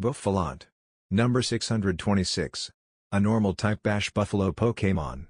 Buffalant, Number 626. A normal type Bash Buffalo Pokémon.